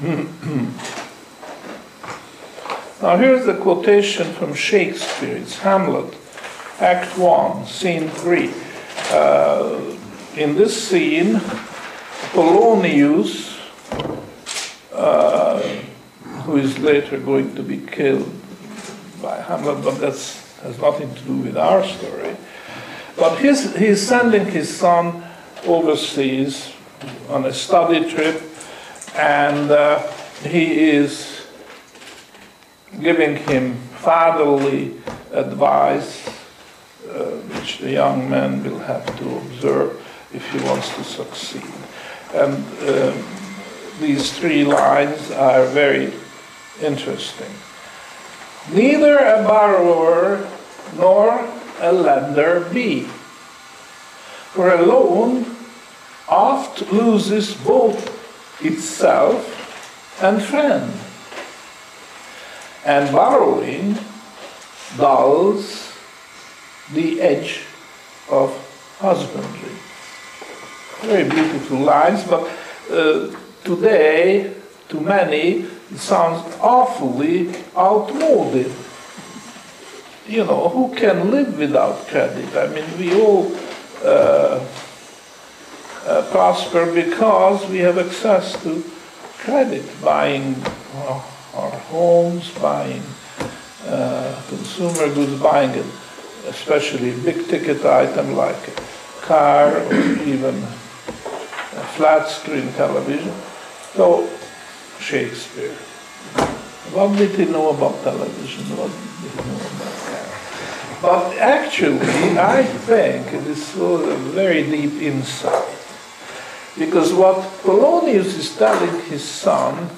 now here's the quotation from Shakespeare. It's Hamlet, Act 1, Scene 3. Uh, in this scene, Polonius, uh, who is later going to be killed by Hamlet, but that has nothing to do with our story. But his, he's sending his son overseas on a study trip, and uh, he is giving him fatherly advice, uh, which the young man will have to observe if he wants to succeed. And uh, these three lines are very interesting. Neither a borrower nor a lender be. For a loan oft loses both itself and friend. And borrowing dulls the edge of husbandry. Very beautiful lines, but uh, today, to many, it sounds awfully outmoded. You know, who can live without credit? I mean, we all uh, uh, prosper because we have access to credit, buying uh, our homes, buying uh, consumer goods, buying it, especially big ticket item like a car or even a flat screen television. So Shakespeare. What did he know about television? What did he know about that? But actually, I think this was a very deep insight. Because what Polonius is telling his son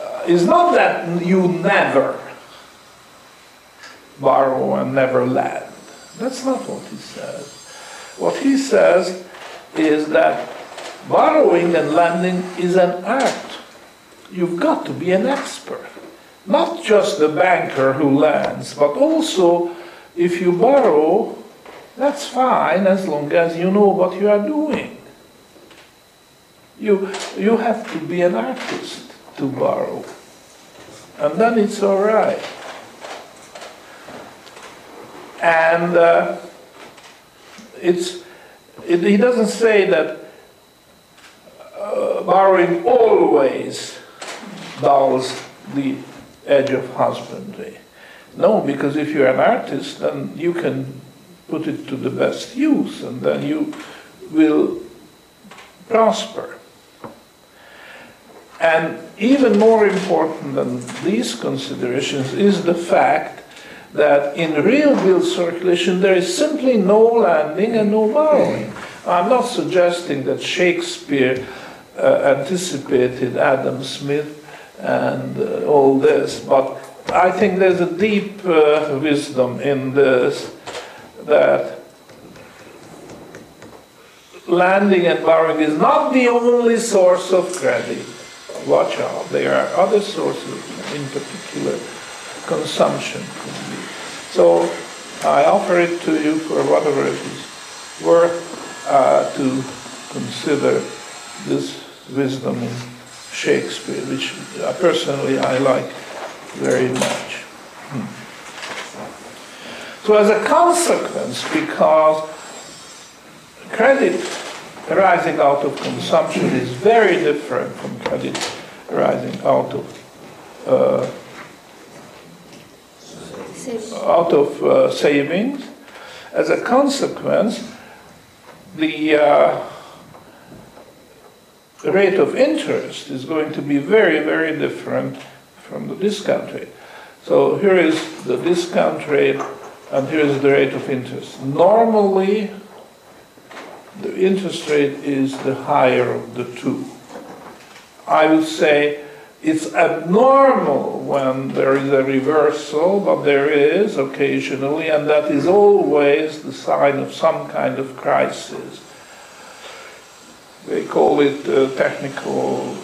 uh, is not that you never borrow and never lend. That's not what he says. What he says is that borrowing and lending is an art you've got to be an expert. Not just the banker who lends, but also if you borrow, that's fine as long as you know what you are doing. You, you have to be an artist to borrow. And then it's all right. And uh, it's, it, he doesn't say that uh, borrowing always dulls the edge of husbandry. No, because if you're an artist, then you can put it to the best use, and then you will prosper. And even more important than these considerations is the fact that in real bill circulation there is simply no landing and no borrowing. I'm not suggesting that Shakespeare uh, anticipated Adam Smith and uh, all this. But I think there's a deep uh, wisdom in this that landing and borrowing is not the only source of credit. Watch out, there are other sources, in particular, consumption So I offer it to you for whatever it is worth uh, to consider this wisdom in Shakespeare, which uh, personally I like very much. Hmm. So, as a consequence, because credit arising out of consumption is very different from credit arising out of uh, out of uh, savings. As a consequence, the uh, the rate of interest is going to be very, very different from the discount rate. So here is the discount rate and here is the rate of interest. Normally, the interest rate is the higher of the two. I would say it's abnormal when there is a reversal, but there is occasionally, and that is always the sign of some kind of crisis they call it uh, technical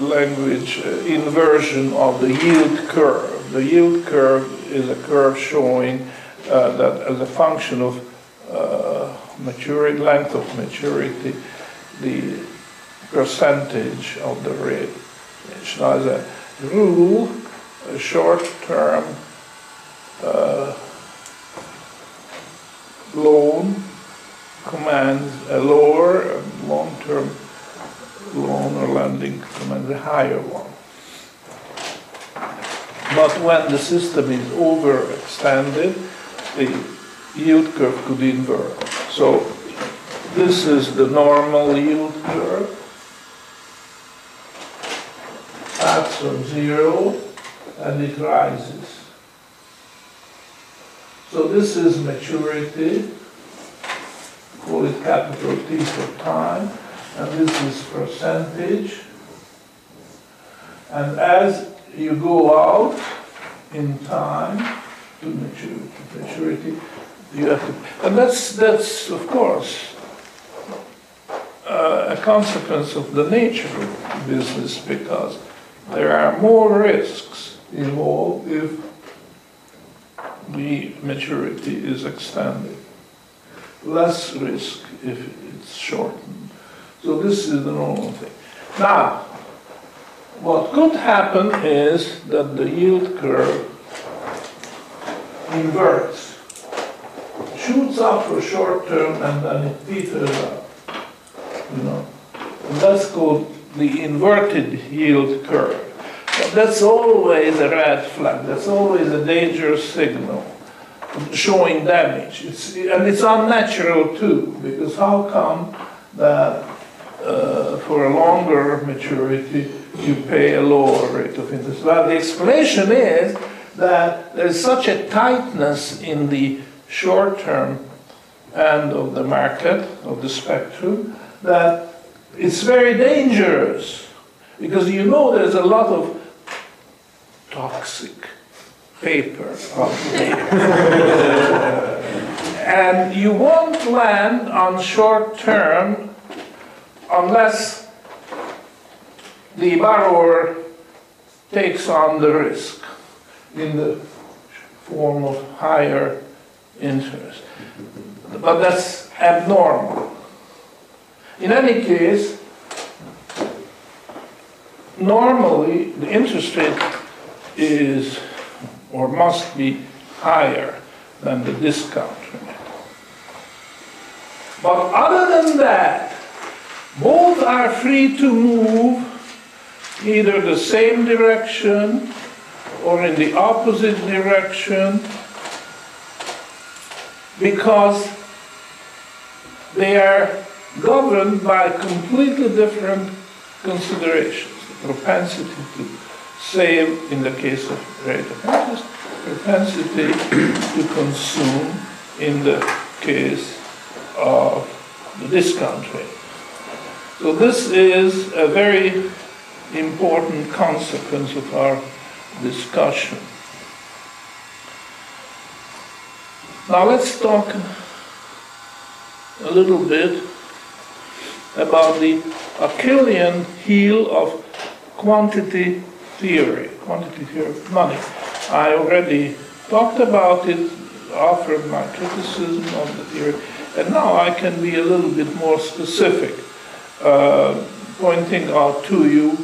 language uh, inversion of the yield curve. The yield curve is a curve showing uh, that as a function of uh, maturity, length of maturity, the percentage of the rate Now, as a rule, a short-term uh, loan commands a lower, long-term loan or lending commands a higher one. But when the system is overextended, the yield curve could invert. So this is the normal yield curve. Starts from zero and it rises. So this is maturity, call it capital T for time, and this is percentage. And as you go out in time to maturity, maturity you have to, and that's, that's of course uh, a consequence of the nature of business because there are more risks involved if the maturity is extended, less risk if it's shortened. So this is the normal thing. Now, what could happen is that the yield curve inverts, shoots up for short term and then it peters out. You know, and that's called the inverted yield curve. That's always a red flag. That's always a dangerous signal showing damage. It's, and it's unnatural too, because how come that uh, for a longer maturity you pay a lower rate of interest? Well, the explanation is that there's such a tightness in the short term end of the market, of the spectrum, that it's very dangerous because you know there's a lot of toxic paper and you won't land on short term unless the borrower takes on the risk in the form of higher interest. But that's abnormal. In any case, normally the interest rate is or must be higher than the discount rate. But other than that, both are free to move either the same direction or in the opposite direction because they are governed by completely different considerations. The propensity to save in the case of of interest, propensity to consume in the case of the discount rate. So this is a very important consequence of our discussion. Now let's talk a little bit about the Achillean heel of quantity theory, quantity theory of money. I already talked about it, offered my criticism of the theory, and now I can be a little bit more specific, uh, pointing out to you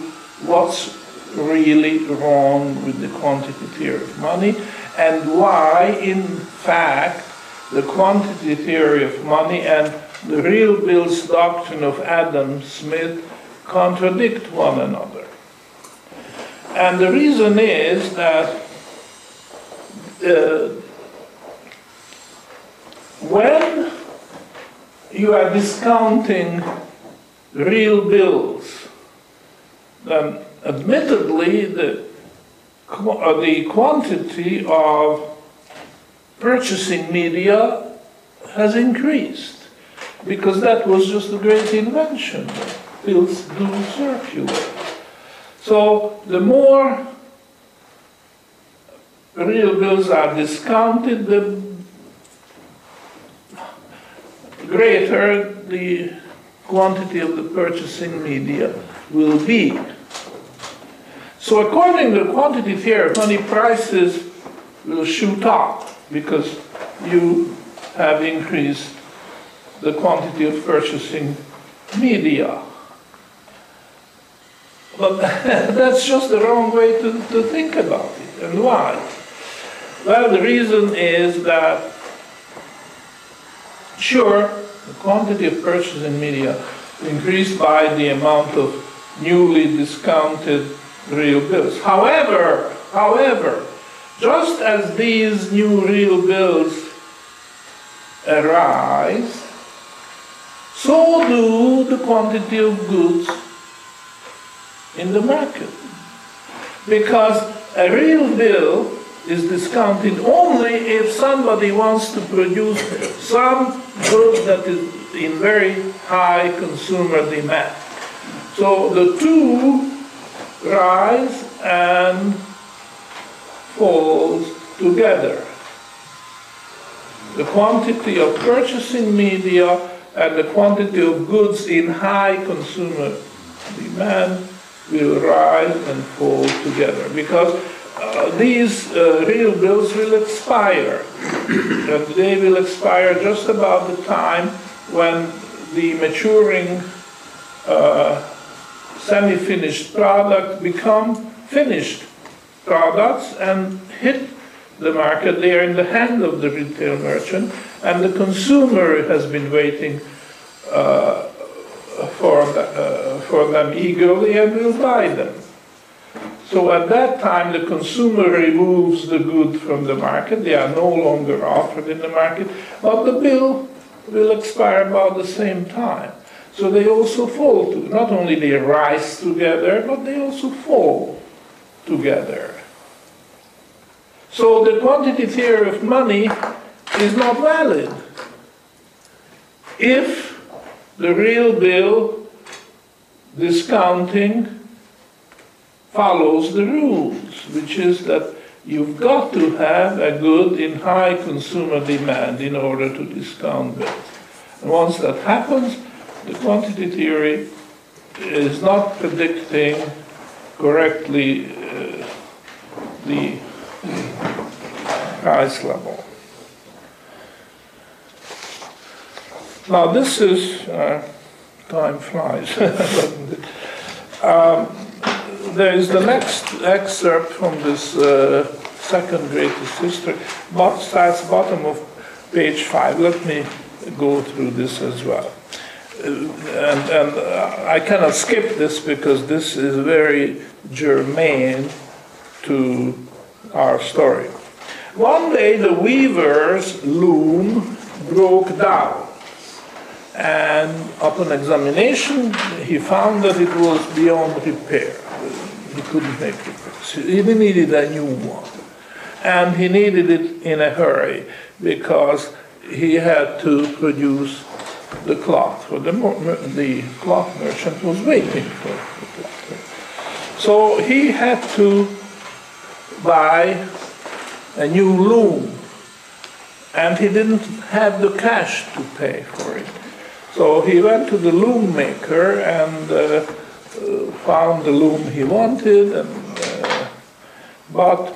what's really wrong with the quantity theory of money and why, in fact, the quantity theory of money and the real bills doctrine of Adam Smith contradict one another. And the reason is that uh, when you are discounting real bills, then admittedly the, Uh, the quantity of purchasing media has increased because that was just a great invention. Bills do circulate. So the more real bills are discounted, the greater the quantity of the purchasing media will be. So according to the quantity theory, money prices will shoot up because you have increased the quantity of purchasing media. But that's just the wrong way to, to think about it. And why? Well, the reason is that, sure, the quantity of purchasing media increased by the amount of newly discounted real bills. However, however, just as these new real bills arise, so do the quantity of goods in the market. Because a real bill is discounted only if somebody wants to produce some good that is in very high consumer demand. So the two rise and falls together. The quantity of purchasing media and the quantity of goods in high consumer demand will rise and fall together because uh, these uh, real bills will expire and they will expire just about the time when the maturing uh, semi-finished product become finished products and hit the market. They are in the hand of the retail merchant, and the consumer has been waiting uh, for, uh, for them eagerly and will buy them. So at that time, the consumer removes the good from the market. They are no longer offered in the market, but the bill will expire about the same time. So they also fall to, not only they rise together, but they also fall together. So the quantity theory of money is not valid if the real bill discounting follows the rules, which is that you've got to have a good in high consumer demand in order to discount bills. And once that happens, the quantity theory is not predicting correctly uh, the price level. Now this is, uh, time flies, um, there is the next excerpt from this uh, second greatest history, but starts bottom of page five. Let me go through this as well. And, and I cannot skip this because this is very germane to our story. One day the weaver's loom broke down, and upon examination, he found that it was beyond repair. He couldn't make repairs. He needed a new one. And he needed it in a hurry because he had to produce the cloth. For the, the cloth merchant was waiting for the cloth. So he had to buy a new loom, and he didn't have the cash to pay for it. So he went to the loom maker and uh, found the loom he wanted, and uh, but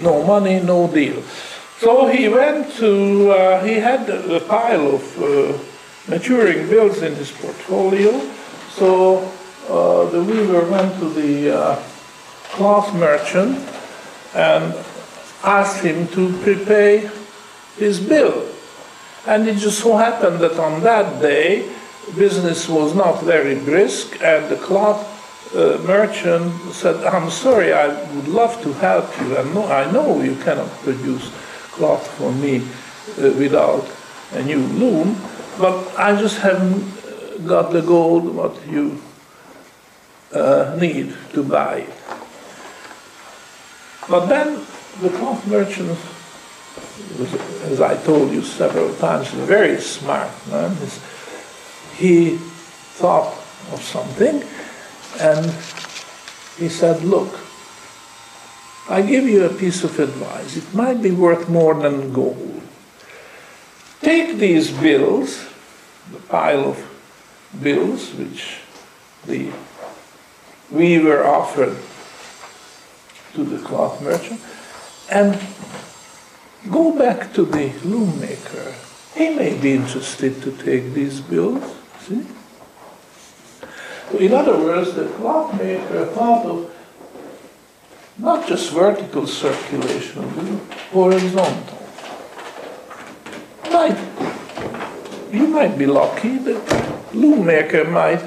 no money, no deal. So he went to, uh, he had a pile of uh, maturing bills in his portfolio. So uh, the weaver went to the cloth merchant and asked him to prepay his bill. And it just so happened that on that day, business was not very brisk, and the cloth uh, merchant said, I'm sorry, I would love to help you. And I know you cannot produce cloth for me uh, without a new loom, but I just haven't uh, got the gold what you uh, need to buy it. But then the cloth merchant as I told you several times, very smart man. He thought of something and he said, Look, I give you a piece of advice. It might be worth more than gold. Take these bills, the pile of bills which the weaver offered to the cloth merchant and go back to the loom maker. He may be interested to take these bills, see? In other words, the clockmaker thought of not just vertical circulation, but horizontal. Might, you might be lucky that loom maker might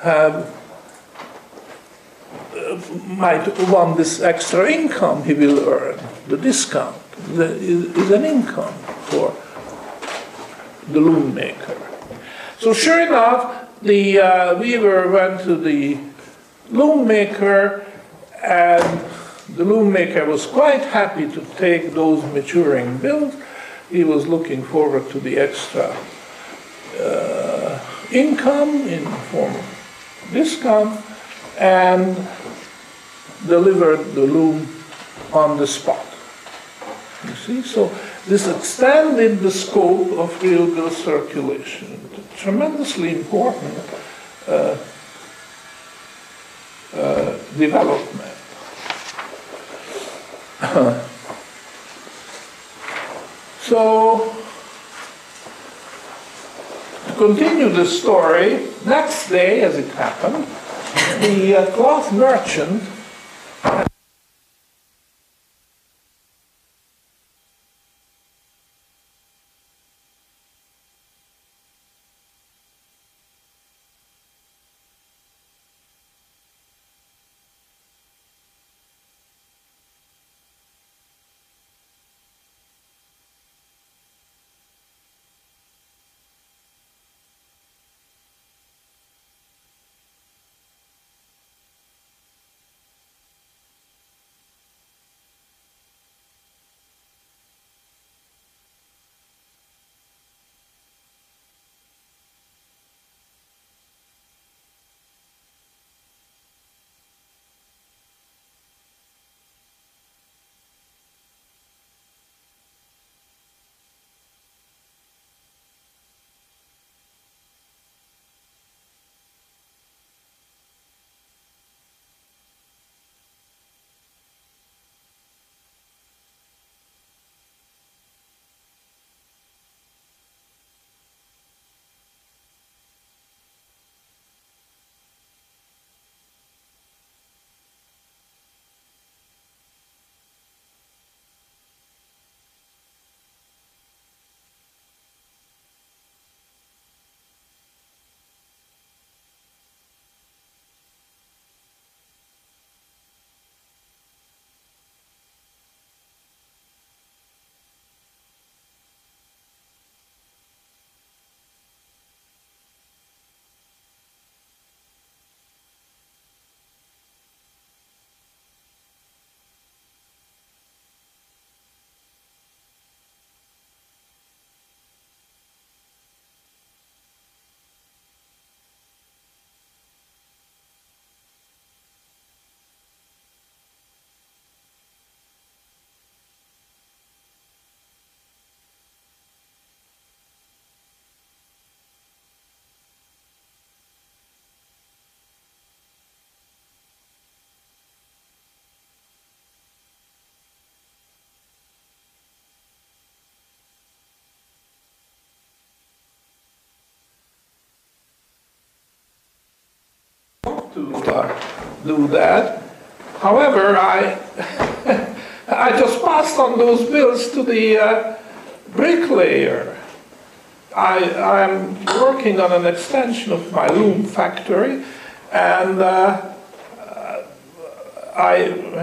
have uh, might want this extra income he will earn, the discount is an income for the loom maker. So sure enough, the uh, weaver went to the loom maker and the loom maker was quite happy to take those maturing bills. He was looking forward to the extra uh, income in form of discount and delivered the loom on the spot. You see, so this extended the scope of real bill circulation. Tremendously important uh, uh, development. so, to continue the story, next day, as it happened, the uh, cloth merchant to do that. However, I, I just passed on those bills to the uh, bricklayer. I, I'm working on an extension of my loom factory, and uh, I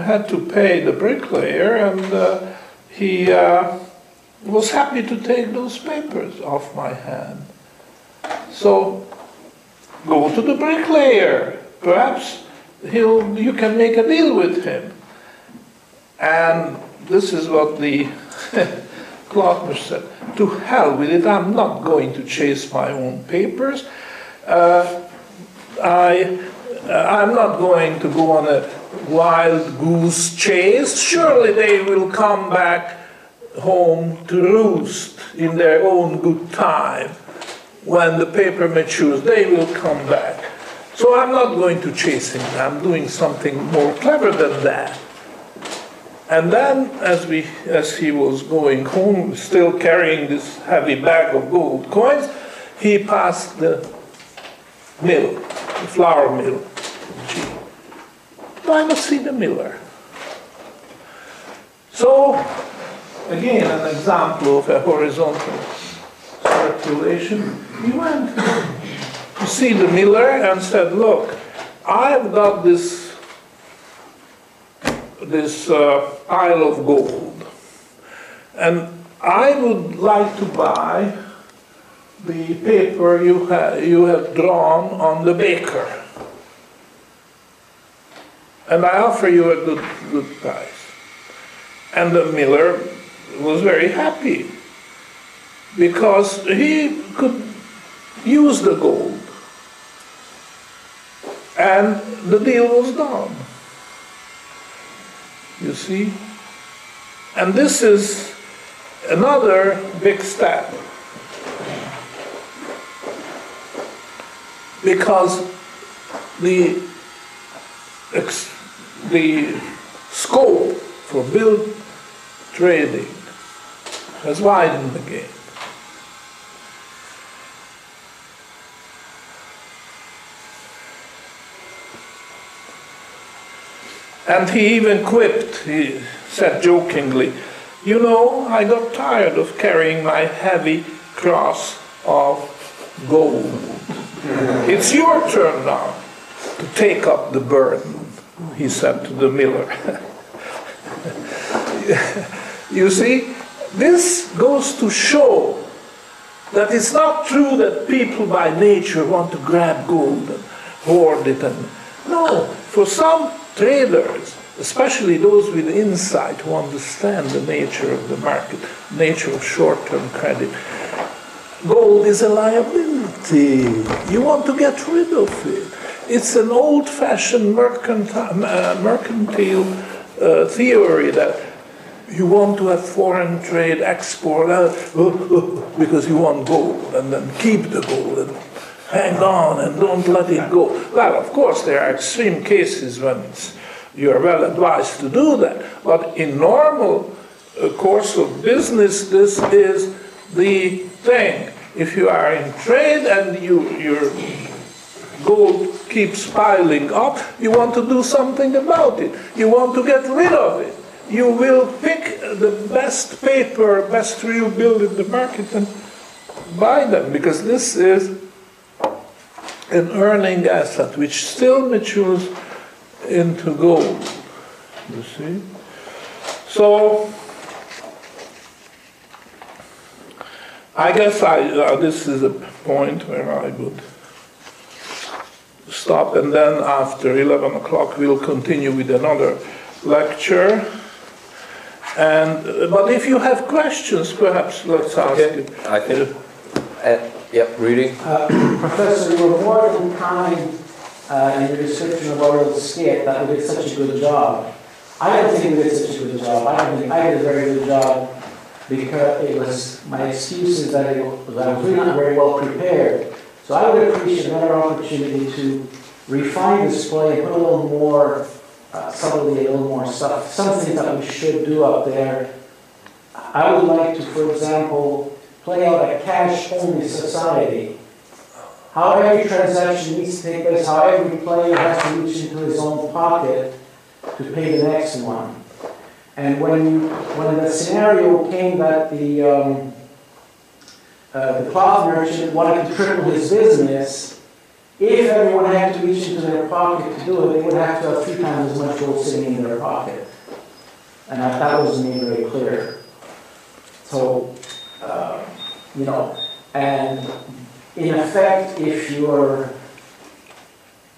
had to pay the bricklayer, and uh, he uh, was happy to take those papers off my hand. So, go to the bricklayer perhaps he'll, you can make a deal with him. And this is what the Clarkmer said, to hell with it, I'm not going to chase my own papers. Uh, I, uh, I'm not going to go on a wild goose chase. Surely they will come back home to roost in their own good time. When the paper matures, they will come back. So I'm not going to chase him. I'm doing something more clever than that. And then, as, we, as he was going home, still carrying this heavy bag of gold coins, he passed the mill, the flour mill. G. Why not see the miller? So, again, an example of a horizontal circulation. He went to see the miller and said, look, I've got this, this uh, pile of gold, and I would like to buy the paper you, ha- you have drawn on the baker. And I offer you a good, good price. And the miller was very happy because he could use the gold. And the deal was done. You see? And this is another big step. Because the, the scope for bill trading has widened again. And he even quipped, he said jokingly, You know, I got tired of carrying my heavy cross of gold. It's your turn now to take up the burden, he said to the miller. you see, this goes to show that it's not true that people by nature want to grab gold and hoard it. And, no, for some traders, especially those with insight who understand the nature of the market, nature of short-term credit, gold is a liability. You want to get rid of it. It's an old-fashioned mercantile, uh, mercantile uh, theory that you want to have foreign trade export uh, because you want gold and then keep the gold and hang on and don't let it go. Well, of course, there are extreme cases when you are well advised to do that, but in normal uh, course of business, this is the thing. If you are in trade and you, your gold keeps piling up, you want to do something about it. You want to get rid of it. You will pick the best paper, best real bill in the market and buy them because this is an earning asset which still matures into gold. You see? So, I guess I, uh, this is a point where I would stop, and then after 11 o'clock we'll continue with another lecture. And but if you have questions, perhaps let's ask Okay, it. I think, uh, yep, reading. Uh, Professor, you were more than kind uh, in your description of Oral Skate that we did such a good job. I don't think we did such a good job. I don't think I did a very good job because it was, my excuse is that it was, I was really not very well prepared. So I would appreciate another opportunity to refine the display, put a little more uh, subtlety, a little more stuff, some things that we should do up there. I would like to, for example, play out a cash-only society. How every transaction needs to take place, how every player has to reach into his own pocket to pay the next one. And when when the scenario came that the, um, uh, the cloth merchant wanted to triple his business, if everyone had to reach into their pocket to do it, they would have to have three times as much gold sitting in their pocket. And that, that wasn't made very clear. So, uh, you know, and in effect, if you're,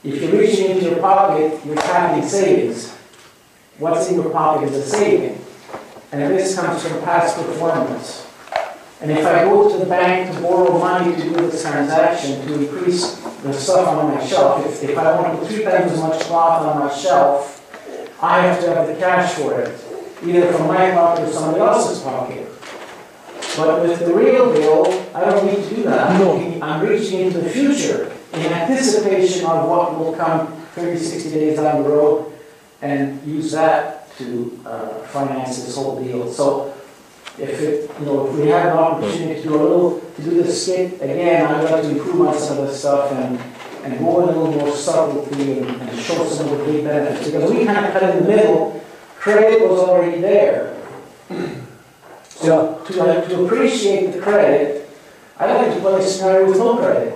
if you're reaching into your pocket, you're tapping savings. What's in your pocket is a saving. And this comes from past performance. And if I go to the bank to borrow money to do this transaction, to increase the stuff on my shelf, if, if I want to put three times as much cloth on my shelf, I have to have the cash for it, either from my pocket or somebody else's pocket. But with the real deal, I don't need to do that. I'm No. I'm reaching into the future in anticipation of what will come 30, 60 days down the road and use that to uh, finance this whole deal. So if it, you know, if we have an opportunity to do a little, to do this skit, again, I'd like to improve on some of this stuff and, and go a little more subtlety and, and show some of the big benefits. Because we kind of cut in the middle, credit was already there. So to, to appreciate the credit, I like to play a scenario with no credit.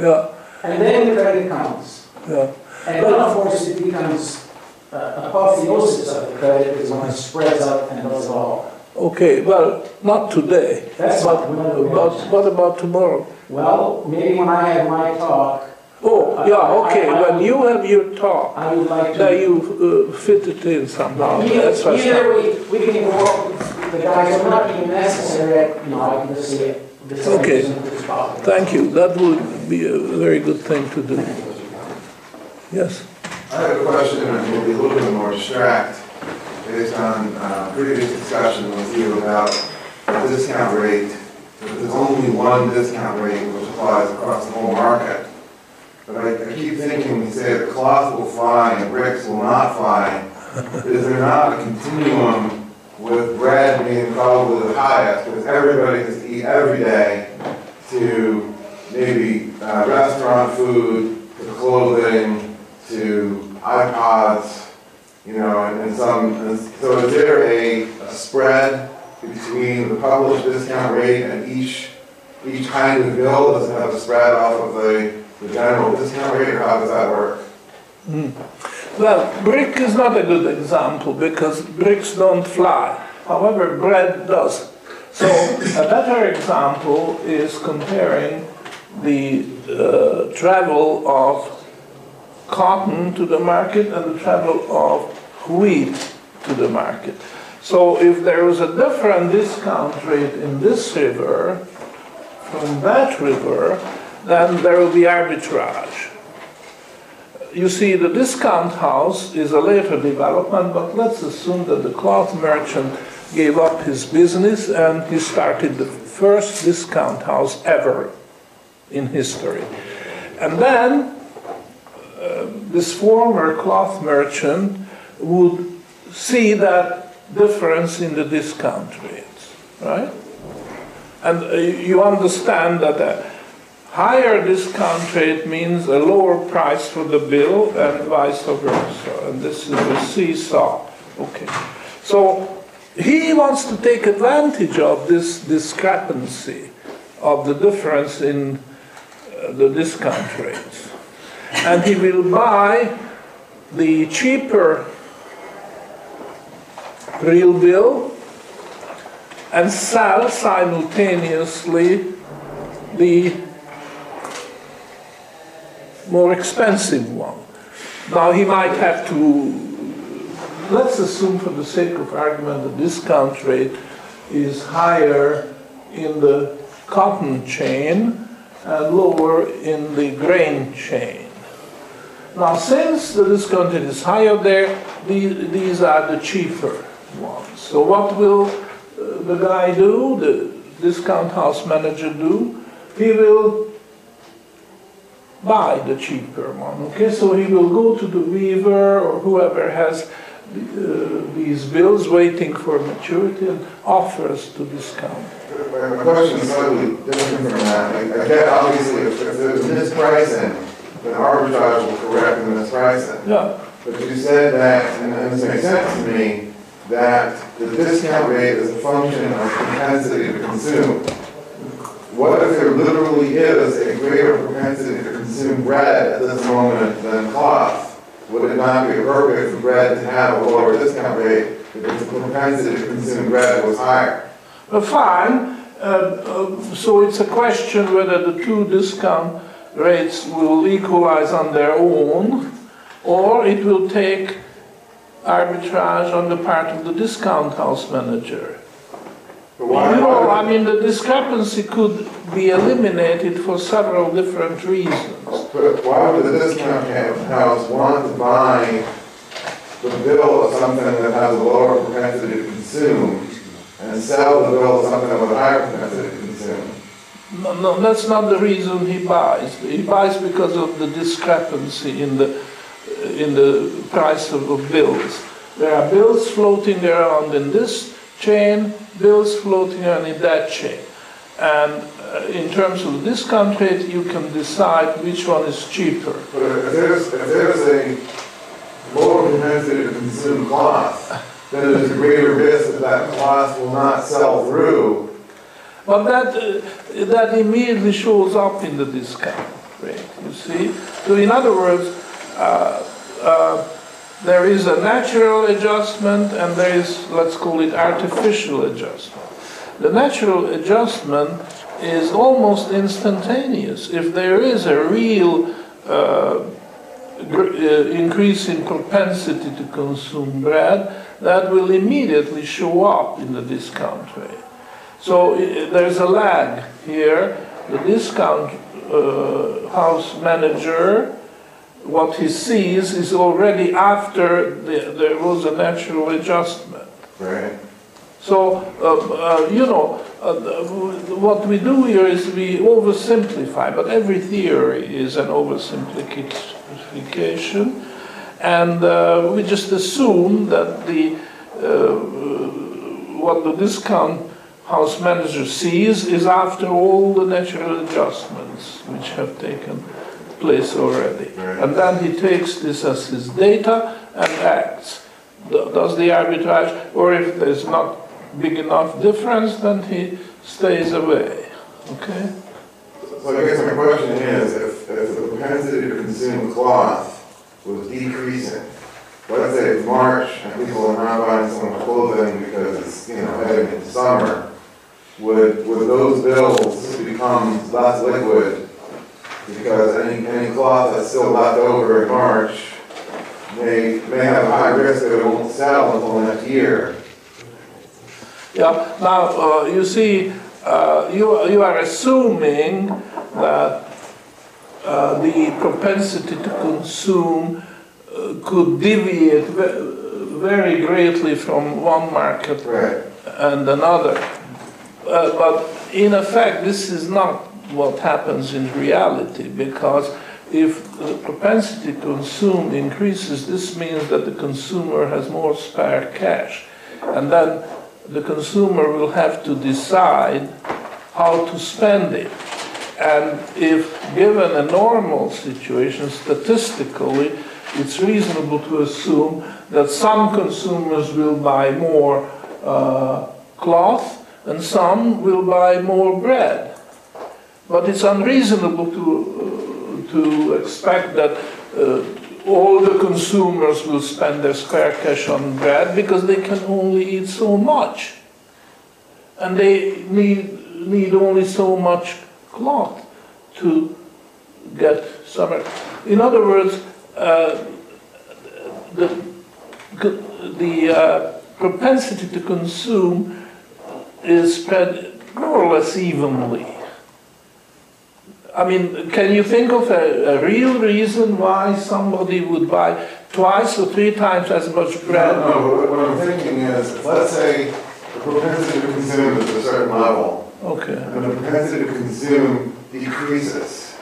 Yeah, And then the credit comes. yeah. And then, of course, it becomes uh, apotheosis of the credit is when it spreads out and does all. Okay, well, not today. That's But, but what about tomorrow? well, maybe when I have my talk, Oh, yeah, okay, when you have your talk, I would like to. you uh, fit it in somehow. That's Either, what's either we, we can go, the guys are not even necessary, you know, I can just say it. Okay. Thank you, that would be a very good thing to do. Yes, I have a question, and be a little bit more abstract, based on uh, previous discussion with you about the discount rate. There's only one discount rate which applies across the whole market. But I I keep thinking, you say the cloth will fly and bricks will not fly. Is there not a continuum with bread being probably the highest, because everybody has to eat every day, to maybe uh, restaurant food, to clothing, to iPods, you know, and, and some, and so is there a, a spread between the published discount rate and each, each kind of bill? Does it have a spread off of the, the general discount rate, or how does that work? Well, brick is not a good example because bricks don't fly. However, bread does. So a better example is comparing the uh, travel of cotton to the market and the travel of wheat to the market. So if there is a different discount rate in this river from that river, then there will be arbitrage. You see, the discount house is a later development, but let's assume that the cloth merchant gave up his business and he started the first discount house ever in history. And then uh, this former cloth merchant would see that difference in the discount rates, right? And uh, you understand that a higher discount rate means a lower price for the bill and vice versa. And this is a seesaw. Okay. So he wants to take advantage of this discrepancy of the difference in uh, the discount rates. And he will buy the cheaper real bill and sell simultaneously the more expensive one. Now he might have to, let's assume for the sake of argument, the discount rate is higher in the cotton chain and lower in the grain chain. Now, since the discount rate is higher there, the- these are the cheaper ones. So what will uh, the guy do, the discount house manager do? He will buy the cheaper one, okay? So he will go to the weaver or whoever has uh, these bills waiting for maturity and offers to discount. My my question is slightly different from that. I I get, obviously, if if there's mispricing, then arbitrage will correct the mispricing. Yeah, But you said that, and this makes sense to me, that the discount rate is a function of propensity to consume. What if there literally is a greater propensity to consume bread at this moment than cloth? Would it not be appropriate for bread to have a lower discount rate if the propensity to consume bread was higher? Uh, fine. Uh, uh, So it's a question whether the two discount rates will equalize on their own, or it will take arbitrage on the part of the discount house manager. Know, I mean, the discrepancy could be eliminated for several different reasons. But why would the discount house want to buy the bill of something that has a lower propensity to consume and sell the bill of something with a higher propensity to consume? No, no, that's not the reason he buys. He buys because of the discrepancy in the, in the price of, of bills. There are bills floating around in this chain, bills floating in that chain. And uh, in terms of discount rate, you can decide which one is cheaper. But if there's, if there's a lower propensity to consume cloth, then there's a greater risk that that class will not sell through. But that, uh, that immediately shows up in the discount rate, you see? So in other words, uh, uh, there is a natural adjustment and there is, let's call it artificial adjustment. The natural adjustment is almost instantaneous. If there is a real uh, uh, increase in propensity to consume bread, that will immediately show up in the discount rate. So i- there's a lag here. The discount uh, house manager, what he sees is already after the- there was a natural adjustment. Right. So, um, uh, you know, uh, what we do here is we oversimplify, but every theory is an oversimplification. And uh, we just assume that the, uh, what the discount house manager sees is after all the natural adjustments which have taken place already. Right. And then he takes this as his data and acts. Does the arbitrage, or if there's not big enough difference, then he stays away. Okay? So I guess my question is, if, if the propensity to consume cloth was decreasing, let's say it's March and people are not buying so much clothing because it's, you know, heading into summer, would, would those bills become less liquid? Because any, any cloth that's still left over in March may, may have a high risk that it won't sell until next year. Yeah, now, uh, you see, uh, you, you are assuming that uh, the propensity to consume uh, could deviate ve- very greatly from one market Right. and another. Uh, But in effect, this is not what happens in reality, because if the propensity to consume increases, this means that the consumer has more spare cash. And then the consumer will have to decide how to spend it. And if given a normal situation, statistically, it's reasonable to assume that some consumers will buy more uh, cloth and some will buy more bread. But it's unreasonable to, uh, to expect that uh, all the consumers will spend their spare cash on bread because they can only eat so much. And they need, need only so much cloth to get summer. In other words, uh, the, the uh, propensity to consume is spread more or less evenly. I mean, can you think of a, a real reason why somebody would buy twice or three times as much bread? No, no, what- what I'm thinking is, let's say the propensity to consume is a certain level, Okay. and the propensity to consume decreases.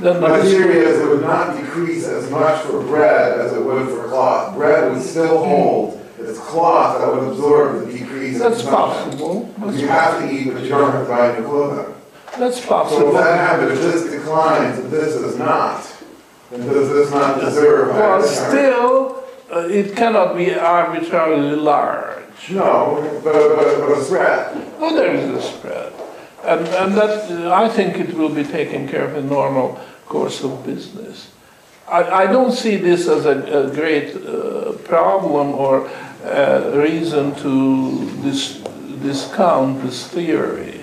Then My the- theory is it would not decrease as much for bread as it would for cloth. Bread would still hmm. hold, it's cloth that would absorb the decrease That's possible. Because you That's, have to eat, but you don't have to buy new clothing. That's So if possible. that happened, if this declines, if this does not, then does this not deserve higher? Well, still, uh, it cannot be arbitrarily large. No, but, but, but a spread. Oh, there is a spread. And, and that, uh, I think it will be taken care of in normal course of business. I, I don't see this as a, a great uh, problem or uh, reason to dis, discount this theory.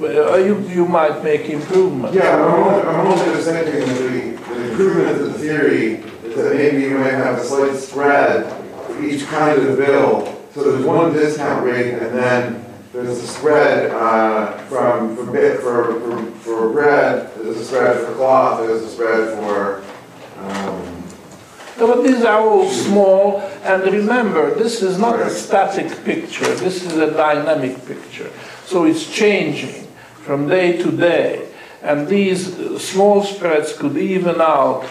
Uh, you, you might make improvements. Yeah, I'm only, I'm only just thinking that the, the improvement to the theory is that maybe you may have a slight spread for each kind of bill. So there's one discount rate and then there's a spread, uh, from, for bit, for, for, for bread, there's a spread for cloth, there's a spread for, um, No, But these are all small, and remember, this is not a static picture, this is a dynamic picture. So it's changing from day to day, and these uh, small spreads could even out.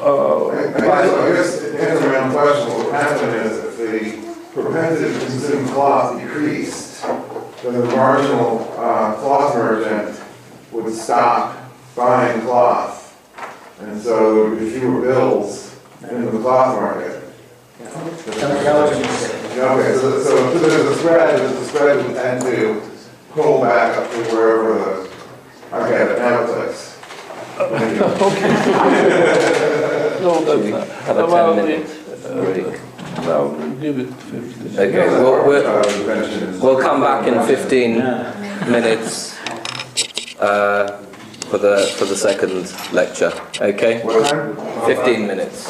uh, I I guess, I guess to answer my own question, what would happen is if the propensity to consume cloth decreased, then the marginal uh, cloth merchant would stop buying cloth. And so there would be fewer bills in the cloth market. That that was what you said. Okay, so, so if there's a spread, the spread would tend to pull back up to wherever the, I get it, now it's No, that's we not. have a 10 Well, minute it, uh, break? Now, give it 15. Okay, well, we're, like. we'll come back in 15 Yeah. minutes uh, for the for the second lecture. Okay, 15 minutes.